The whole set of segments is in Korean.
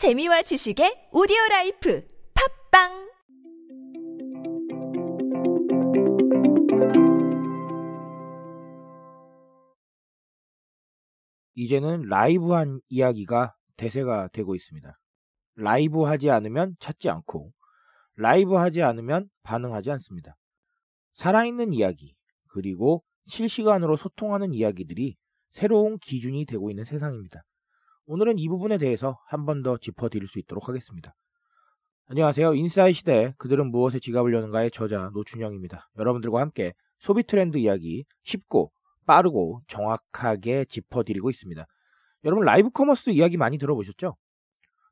재미와 지식의 오디오 라이프 팟빵 이제는 라이브한 이야기가 대세가 되고 있습니다. 라이브 하지 않으면 찾지 않고, 라이브 하지 않으면 반응하지 않습니다. 살아있는 이야기, 그리고 실시간으로 소통하는 이야기들이 새로운 기준이 되고 있는 세상입니다. 오늘은 이 부분에 대해서 한 번 더 짚어드릴 수 있도록 하겠습니다. 안녕하세요. 인싸의 시대 그들은 무엇에 지갑을 여는가의 저자 노준영입니다. 여러분들과 함께 소비 트렌드 이야기 쉽고 빠르고 정확하게 짚어드리고 있습니다. 여러분 live commerce 이야기 많이 들어보셨죠?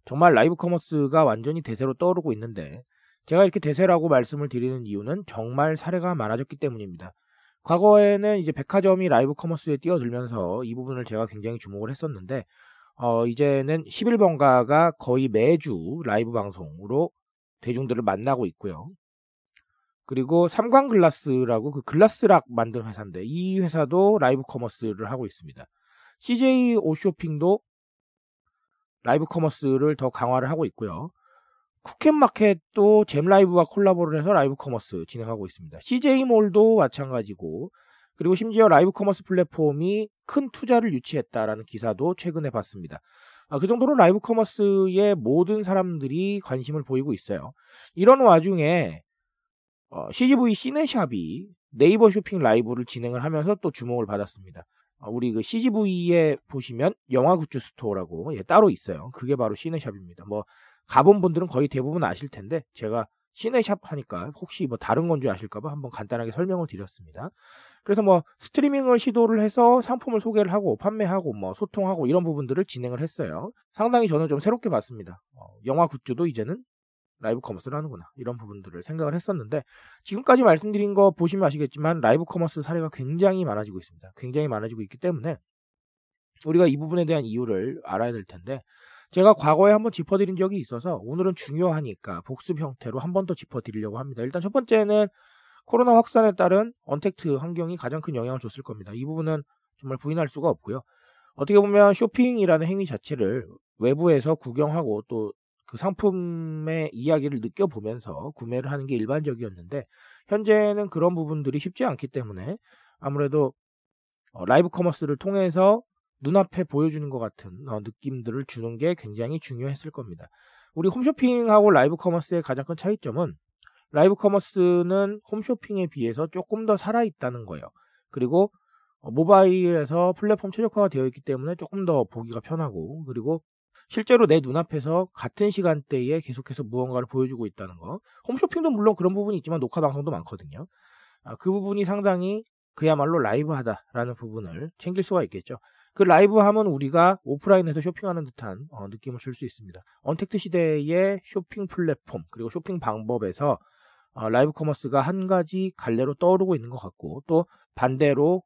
정말 live commerce가 완전히 대세로 떠오르고 있는데 제가 이렇게 대세라고 말씀을 드리는 이유는 정말 사례가 많아졌기 때문입니다. 과거에는 이제 백화점이 live commerce에 뛰어들면서 이 부분을 제가 굉장히 주목을 했었는데 어, 이제는 11번가가 거의 매주 라이브 방송으로 대중들을 만나고 있고요. 그리고 삼광글라스라고 그 글라스락 만든 회사인데 이 회사도 live commerce를 하고 있습니다. CJ 오쇼핑도 live commerce를 더 강화를 하고 있고요. 쿠켓마켓도 잼라이브와 콜라보를 해서 live commerce 진행하고 있습니다. CJ몰도 마찬가지고 그리고 심지어 live commerce 플랫폼이 큰 투자를 유치했다라는 기사도 최근에 봤습니다. 아, 그 정도로 live commerce에 모든 사람들이 관심을 보이고 있어요. 이런 와중에 어, CGV 시네샵이 네이버 쇼핑 라이브를 진행을 하면서 또 주목을 받았습니다. 아, 우리 그 CGV에 보시면 영화 굿즈 store라고 예, 따로 있어요. 그게 바로 시네샵입니다. 뭐 가본 분들은 거의 대부분 아실 텐데 제가 시네샵 하니까 혹시 뭐 다른 건 줄 아실까봐 한번 간단하게 설명을 드렸습니다. 그래서 뭐 스트리밍을 시도를 해서 상품을 소개를 하고 판매하고 뭐 소통하고 이런 부분들을 진행을 했어요. 상당히 저는 좀 새롭게 봤습니다. 어, 영화 굿즈도 이제는 live commerce를 하는구나 이런 부분들을 생각을 했었는데 지금까지 말씀드린 거 보시면 아시겠지만 live commerce 사례가 굉장히 많아지고 있습니다. 굉장히 많아지고 있기 때문에 우리가 이 부분에 대한 이유를 알아야 될 텐데 제가 과거에 한번 짚어드린 적이 있어서 오늘은 중요하니까 복습 형태로 한 번 더 짚어드리려고 합니다. 일단 첫 번째는 코로나 확산에 따른 언택트 환경이 가장 큰 영향을 줬을 겁니다. 이 부분은 정말 부인할 수가 없고요. 어떻게 보면 쇼핑이라는 행위 자체를 외부에서 구경하고 또 그 상품의 이야기를 느껴보면서 구매를 하는 게 일반적이었는데 현재는 그런 부분들이 쉽지 않기 때문에 아무래도 어, 라이브 커머스를 통해서 눈앞에 보여주는 것 같은 어, 느낌들을 주는 게 굉장히 중요했을 겁니다. 우리 홈쇼핑하고 라이브 커머스의 가장 큰 차이점은 라이브 커머스는 홈쇼핑에 비해서 조금 더 살아있다는 거예요. 그리고 어, 모바일에서 플랫폼 최적화가 되어 있기 때문에 조금 더 보기가 편하고 그리고 실제로 내 눈앞에서 같은 시간대에 계속해서 무언가를 보여주고 있다는 거. 홈쇼핑도 물론 그런 부분이 있지만 녹화 방송도 많거든요. 아, 그 부분이 상당히 그야말로 라이브하다라는 부분을 챙길 수가 있겠죠. 그 라이브함은 우리가 오프라인에서 쇼핑하는 듯한 어, 느낌을 줄 수 있습니다. 언택트 시대의 쇼핑 플랫폼 그리고 쇼핑 방법에서 어, 라이브 커머스가 한 가지 갈래로 떠오르고 있는 것 같고 또 반대로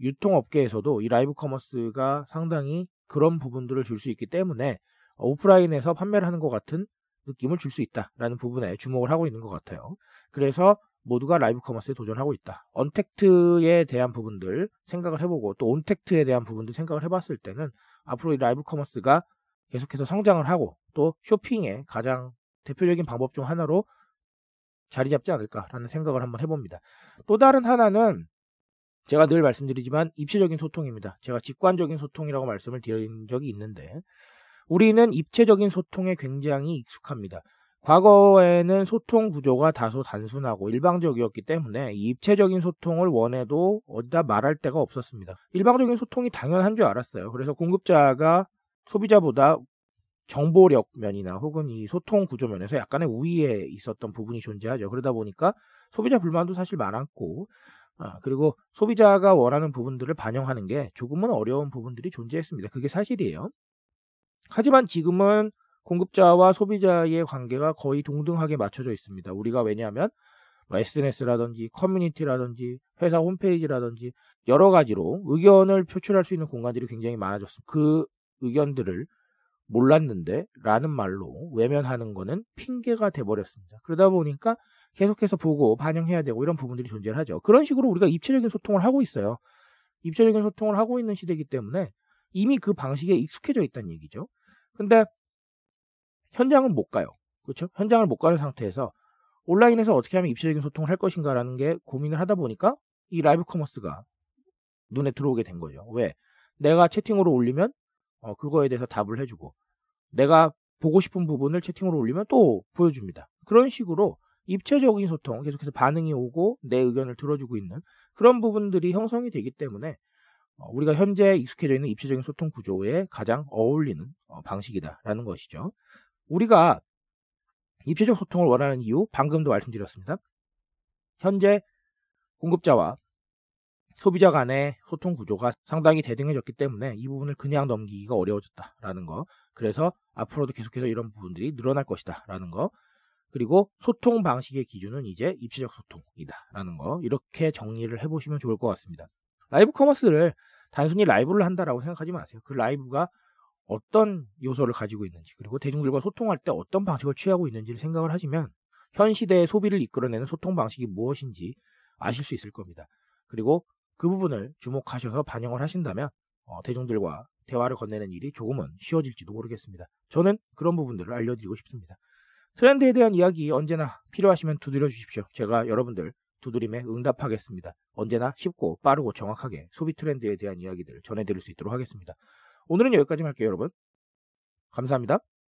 유통업계에서도 이 라이브 커머스가 상당히 그런 부분들을 줄 수 있기 때문에 오프라인에서 판매를 하는 것 같은 느낌을 줄 수 있다라는 부분에 주목을 하고 있는 것 같아요. 그래서 모두가 라이브 커머스에 도전하고 있다. 언택트에 대한 부분들 생각을 해보고 또 온택트에 대한 부분들 생각을 해봤을 때는 앞으로 이 라이브 커머스가 계속해서 성장을 하고 또 쇼핑의 가장 대표적인 방법 중 하나로 자리 잡지 않을까라는 생각을 한번 해봅니다. 또 다른 하나는 제가 늘 말씀드리지만 입체적인 소통입니다. 제가 직관적인 소통이라고 말씀을 드린 적이 있는데 우리는 입체적인 소통에 굉장히 익숙합니다. 과거에는 소통 구조가 다소 단순하고 일방적이었기 때문에 입체적인 소통을 원해도 어디다 말할 데가 없었습니다. 일방적인 소통이 당연한 줄 알았어요. 그래서 공급자가 소비자보다 정보력 면이나 혹은 이 소통 구조 면에서 약간의 우위에 있었던 부분이 존재하죠. 그러다 보니까 소비자 불만도 사실 많았고, 아, 그리고 소비자가 원하는 부분들을 반영하는 게 조금은 어려운 부분들이 존재했습니다. 그게 사실이에요. 하지만 지금은 공급자와 소비자의 관계가 거의 동등하게 맞춰져 있습니다. 우리가 왜냐하면 뭐 SNS라든지 커뮤니티라든지 회사 홈페이지라든지 여러 가지로 의견을 표출할 수 있는 공간들이 굉장히 많아졌습니다. 그 의견들을 몰랐는데 라는 말로 외면하는 거는 핑계가 돼버렸습니다. 그러다 보니까 계속해서 보고 반영해야 되고 이런 부분들이 존재하죠. 그런 식으로 우리가 입체적인 소통을 하고 있어요. 입체적인 소통을 하고 있는 시대이기 때문에 이미 그 방식에 익숙해져 있다는 얘기죠. 근데 현장을 못 가요. 그렇죠? 현장을 못 가는 상태에서 온라인에서 어떻게 하면 입체적인 소통을 할 것인가라는 게 고민을 하다 보니까 이 라이브 커머스가 눈에 들어오게 된 거죠. 왜? 내가 채팅으로 올리면 어, 그거에 대해서 답을 해주고 내가 보고 싶은 부분을 채팅으로 올리면 또 보여줍니다. 그런 식으로 입체적인 소통, 계속해서 반응이 오고 내 의견을 들어주고 있는 그런 부분들이 형성이 되기 때문에 어, 우리가 현재 익숙해져 있는 입체적인 소통 구조에 가장 어울리는 어, 방식이다라는 것이죠. 우리가 입체적 소통을 원하는 이유 방금도 말씀드렸습니다. 현재 공급자와 소비자 간의 소통 구조가 상당히 대등해졌기 때문에 이 부분을 그냥 넘기기가 어려워졌다라는 거. 그래서 앞으로도 계속해서 이런 부분들이 늘어날 것이다라는 거. 그리고 소통 방식의 기준은 이제 입체적 소통이다라는 거. 이렇게 정리를 해보시면 좋을 것 같습니다. 라이브 커머스를 단순히 라이브를 한다라고 생각하지 마세요. 그 라이브가 어떤 요소를 가지고 있는지 그리고 대중들과 소통할 때 어떤 방식을 취하고 있는지를 생각을 하시면 현 시대의 소비를 이끌어내는 소통 방식이 무엇인지 아실 수 있을 겁니다. 그리고 그 부분을 주목하셔서 반영을 하신다면 어, 대중들과 대화를 건네는 일이 조금은 쉬워질지도 모르겠습니다. 저는 그런 부분들을 알려드리고 싶습니다. 트렌드에 대한 이야기 언제나 필요하시면 두드려 주십시오. 제가 여러분들 두드림에 응답하겠습니다. 언제나 쉽고 빠르고 정확하게 소비 트렌드에 대한 이야기들을 전해드릴 수 있도록 하겠습니다. 오늘은 여기까지 할게요, 여러분. 감사합니다.